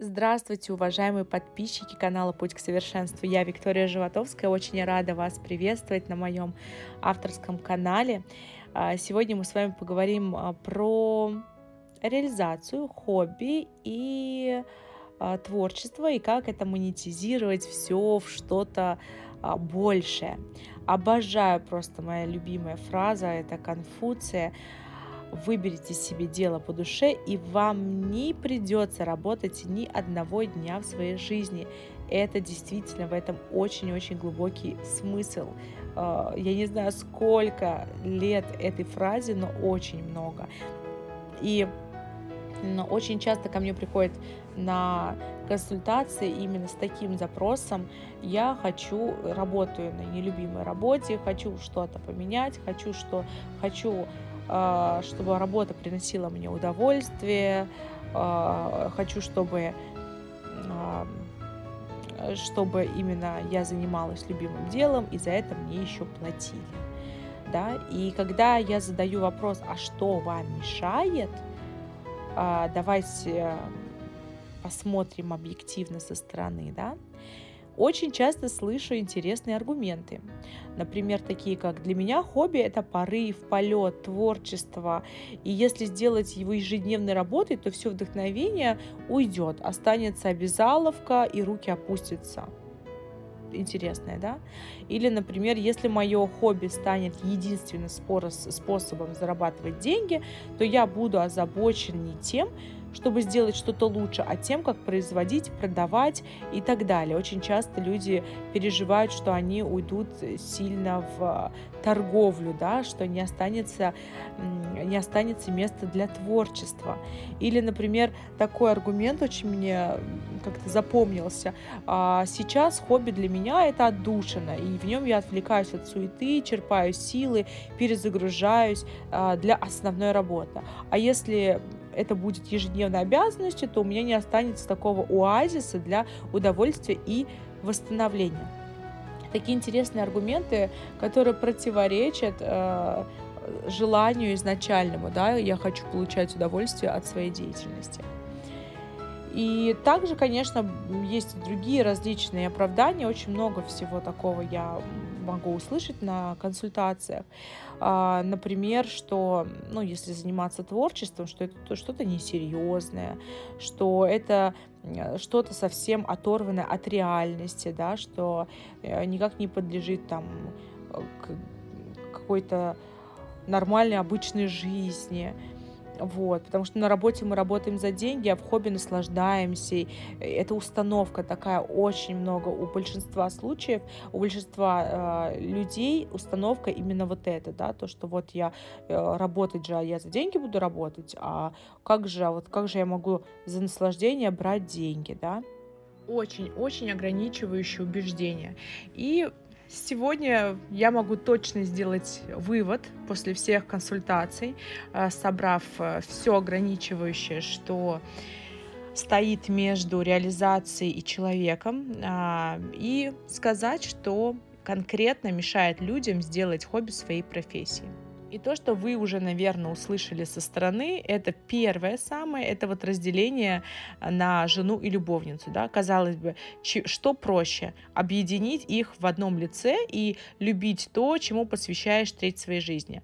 Здравствуйте, уважаемые подписчики канала «Путь к совершенству». Я Виктория Животовская, очень рада вас приветствовать на моем авторском канале. А, сегодня мы с вами поговорим а, про реализацию, хобби и а, творчество, и как это монетизировать все в что-то большее. Обожаю просто моя любимая фраза, это Конфуция – выберите себе дело по душе, и вам не придется работать ни одного дня в своей жизни. Это действительно в этом очень-очень глубокий смысл. А, я не знаю, сколько лет этой фразе, но очень много. И но очень часто ко мне приходят на консультации именно с таким запросом. Я хочу, работаю на нелюбимой работе, хочу что-то поменять, хочу, что, хочу чтобы работа приносила мне удовольствие, а, хочу, чтобы а, чтобы именно я занималась любимым делом, и за это мне еще платили. Да? И когда я задаю вопрос, а что вам мешает, давайте посмотрим объективно со стороны, да, очень часто слышу интересные аргументы. Например, такие как «для меня хобби – это порыв, полет, творчество, и если сделать его ежедневной работой, то все вдохновение уйдет, останется обязаловка и руки опустятся» интересное, да? Или, например, если мое хобби станет единственным способом зарабатывать деньги, то я буду озабочен не тем, чтобы сделать что-то лучше, а тем, как производить, продавать и так далее. Очень часто люди переживают, что они уйдут сильно в торговлю, да, что не останется, не останется места для творчества. Или, например, такой аргумент очень мне как-то запомнился. А сейчас хобби для меня это отдушина, и в нем я отвлекаюсь от суеты, черпаю силы, перезагружаюсь а, для основной работы. А если это будет ежедневной обязанностью, то у меня не останется такого оазиса для удовольствия и восстановления. Такие интересные аргументы, которые противоречат э, желанию изначальному, да, я хочу получать удовольствие от своей деятельности. И также, конечно, есть другие различные оправдания, очень много всего такого я могу услышать на консультациях. А, например, что, ну, если заниматься творчеством, что это что-то несерьезное, что это э, что-то совсем оторванное от реальности, да, что э, никак не подлежит там какой-то нормальной обычной жизни. Вот, потому что на работе мы работаем за деньги, а в хобби наслаждаемся. Это установка такая очень много у большинства случаев, у большинства э, людей установка именно вот эта, да, то, что вот я э, работать же, а я за деньги буду работать, а как же, а вот как же я могу за наслаждение брать деньги, да? Очень-очень ограничивающее убеждение. И Сегодня я могу точно сделать вывод после всех консультаций, э, собрав э, все ограничивающее, что стоит между реализацией и человеком, а, и сказать, что конкретно мешает людям сделать хобби своей профессией. И то, что вы уже, наверное, услышали со стороны, это первое самое, это вот разделение на жену и любовницу. Да? Казалось бы, что проще? Объединить их в одном лице и любить то, чему посвящаешь треть своей жизни.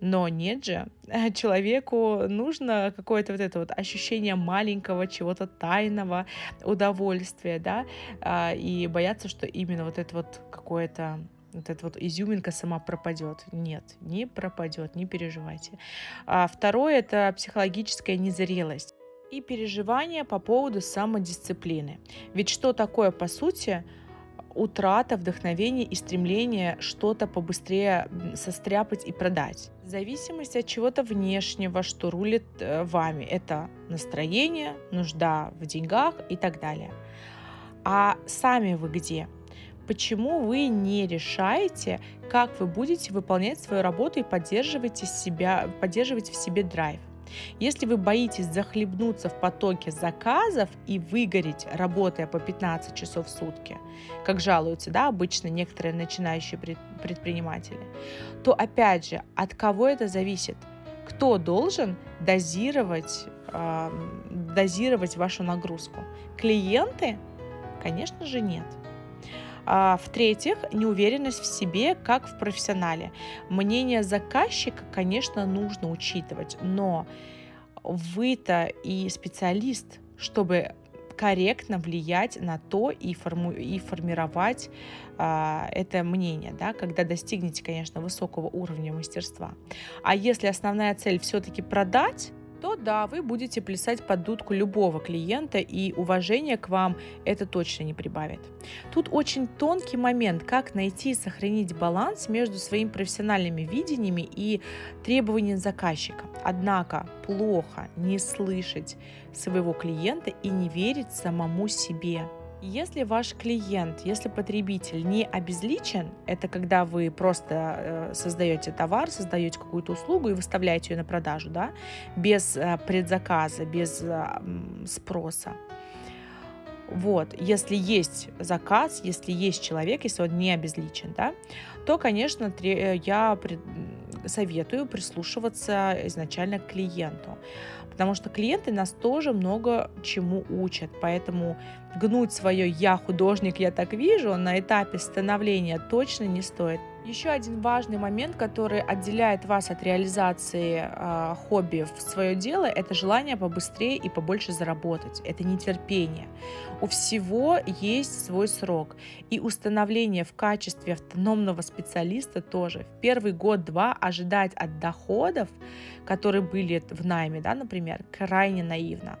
Но нет же, человеку нужно какое-то вот это вот ощущение маленького, чего-то тайного удовольствия, да, а, и бояться, что именно вот это вот какое-то вот эта вот изюминка сама пропадет. Нет, не пропадет, не переживайте. А второе – это психологическая незрелость и переживания по поводу самодисциплины. Ведь что такое, по сути, утрата вдохновения и стремление что-то побыстрее состряпать и продать. Зависимость от чего-то внешнего, что рулит э, вами. Это настроение, нужда в деньгах и так далее. А сами вы где? Почему вы не решаете, как вы будете выполнять свою работу и поддерживаете, себя, поддерживать в себе драйв? Если вы боитесь захлебнуться в потоке заказов и выгореть, работая по 15 часов в сутки, как жалуются да, обычно некоторые начинающие предприниматели, то опять же, от кого это зависит? кто должен дозировать, э, дозировать вашу нагрузку? Клиенты? Конечно же, нет. А, в-третьих, неуверенность в себе, как в профессионале. Мнение заказчика, конечно, нужно учитывать, но вы-то и специалист, чтобы корректно влиять на то и, форму, и формировать а, это мнение, да, когда достигнете, конечно, высокого уровня мастерства. А если основная цель все-таки продать, то да, вы будете плясать под дудку любого клиента, и уважение к вам это точно не прибавит. Тут очень тонкий момент, как найти и сохранить баланс между своими профессиональными видениями и требованиями заказчика. Однако плохо не слышать своего клиента и не верить самому себе. Если ваш клиент, если потребитель не обезличен, это когда вы просто э, создаете товар, создаете какую-то услугу и выставляете ее на продажу, да, без э, предзаказа, без э, спроса. Вот, если есть заказ, если есть человек, если он не обезличен, да, то, конечно, я советую прислушиваться изначально к клиенту потому что клиенты нас тоже много чему учат, поэтому гнуть свое «я художник, я так вижу» на этапе становления точно не стоит. Еще один важный момент, который отделяет вас от реализации э, хобби в свое дело, это желание побыстрее и побольше заработать. Это нетерпение. У всего есть свой срок. И установление в качестве автономного специалиста тоже. В первый год-два ожидать от доходов, которые были в найме, да, например, крайне наивно.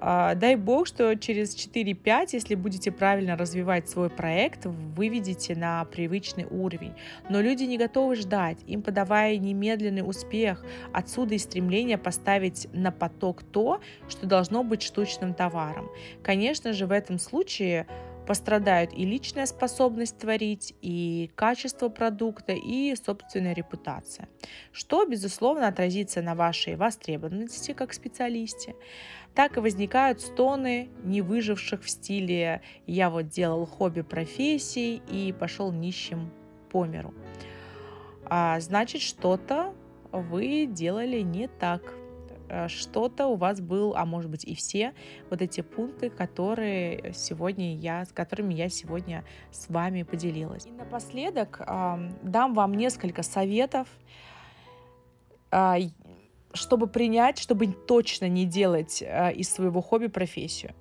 А, дай бог, что через 4-5, если будете правильно развивать свой проект, выведете на привычный уровень. Но люди не готовы ждать, им подавая немедленный успех. Отсюда и стремление поставить на поток то, что должно быть штучным товаром. Конечно же, в этом случае пострадают и личная способность творить, и качество продукта, и собственная репутация, что, безусловно, отразится на вашей востребованности как специалисте. Так и возникают стоны не выживших в стиле «я вот делал хобби профессии и пошел нищим по миру». А значит, что-то вы делали не так. Э, что-то у вас был, а может быть и все вот эти пункты, которые сегодня я, с которыми я сегодня с вами поделилась. И напоследок э, дам вам несколько советов, э, чтобы принять, чтобы точно не делать э, из своего хобби профессию.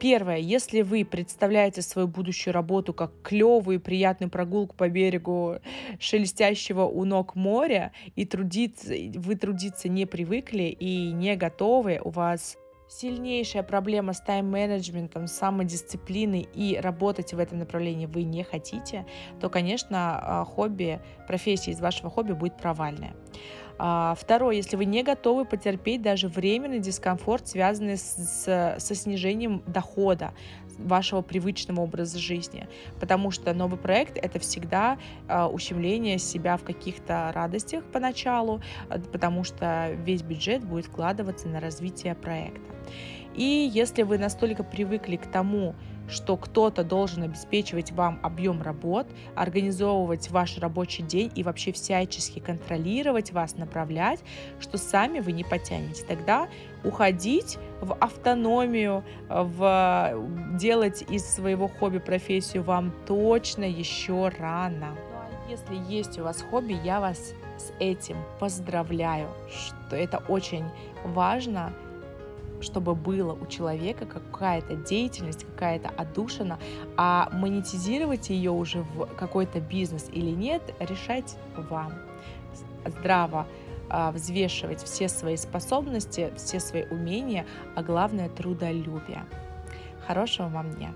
Первое, если вы представляете свою будущую работу как клевую и приятную прогулку по берегу шелестящего у ног моря, и трудиться, вы трудиться не привыкли и не готовы, у вас сильнейшая проблема с тайм-менеджментом, самодисциплиной и работать в этом направлении вы не хотите, то, конечно, а, хобби, профессия из вашего хобби будет провальная. А, второе, если вы не готовы потерпеть даже временный дискомфорт, связанный с, со снижением дохода вашего привычного образа жизни, потому что новый проект это всегда э, ущемление себя в каких-то радостях поначалу, потому что весь бюджет будет вкладываться на развитие проекта. И если вы настолько привыкли к тому, что кто-то должен обеспечивать вам объем работ, организовывать ваш рабочий день и вообще всячески контролировать вас, направлять, что сами вы не потянете. Тогда уходить в автономию, в делать из своего хобби профессию вам точно еще рано. Ну, а если есть у вас хобби, я вас с этим поздравляю, что это очень важно чтобы было у человека какая-то деятельность, какая-то отдушина, а монетизировать ее уже в какой-то бизнес или нет, решать вам. Здраво а, взвешивать все свои способности, все свои умения, а главное трудолюбие. Хорошего вам дня!